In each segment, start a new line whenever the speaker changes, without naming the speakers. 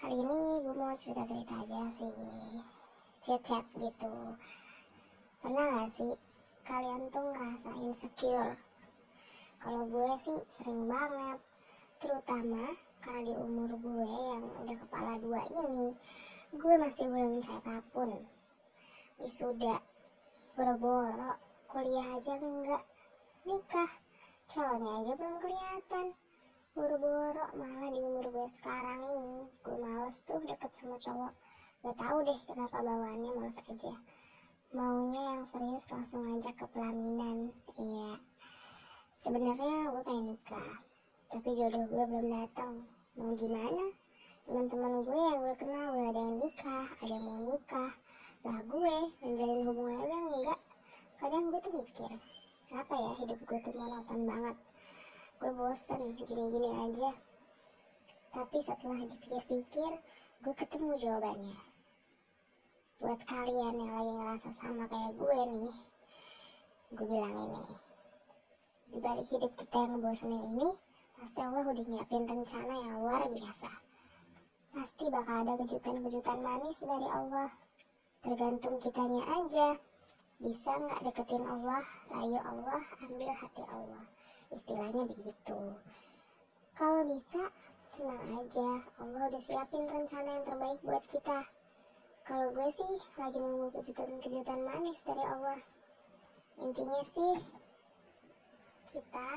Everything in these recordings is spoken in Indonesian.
kali ini gue mau cerita-cerita aja sih. Chat-chat gitu. Pernah gak sih kalian tuh ngerasa insecure? Kalau gue sih sering banget terutama karena di umur gue yang udah kepala dua ini gue masih belum siapa pun wisuda boro-boro kuliah aja enggak nikah calonnya aja belum kelihatan buru-buru malah di umur gue sekarang ini gue males tuh deket sama cowok. Gak tahu deh kenapa bawaannya males aja. Maunya yang serius langsung aja ke pelaminan. Iya. Sebenarnya gue pengen nikah tapi jodoh gue belum datang. Mau gimana? Teman-teman gue yang gue kenal udah ada yang nikah ada yang mau nikah. Lah gue menjalin hubungan aja enggak. Kadang gue tuh mikir kenapa ya hidup gue tuh monoton banget gue bosen gini-gini aja. Tapi setelah dipikir-pikir gue ketemu jawabannya. Buat kalian yang lagi ngerasa sama kayak gue nih gue bilang ini. Di balik hidup kita yang ngebosenin ini pasti Allah udah nyiapin rencana yang luar biasa. Pasti bakal ada kejutan-kejutan manis dari Allah. Tergantung kitanya aja bisa nggak deketin Allah rayu Allah ambil hati Allah? Istilahnya begitu. Kalau bisa tenang aja. Allah udah siapin rencana yang terbaik buat kita. Kalau gue sih lagi nunggu kejutan-kejutan manis dari Allah. Intinya sih kita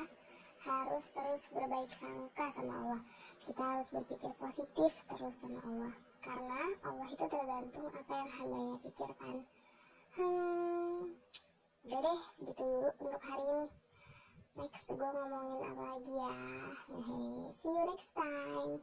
harus terus berbaik sangka sama Allah. Kita harus berpikir positif terus sama Allah. Karena Allah itu tergantung apa yang hambanya pikirkan hmm. Udah deh segitu dulu untuk hari ini. Next gue ngomongin apa lagi ya? See you next time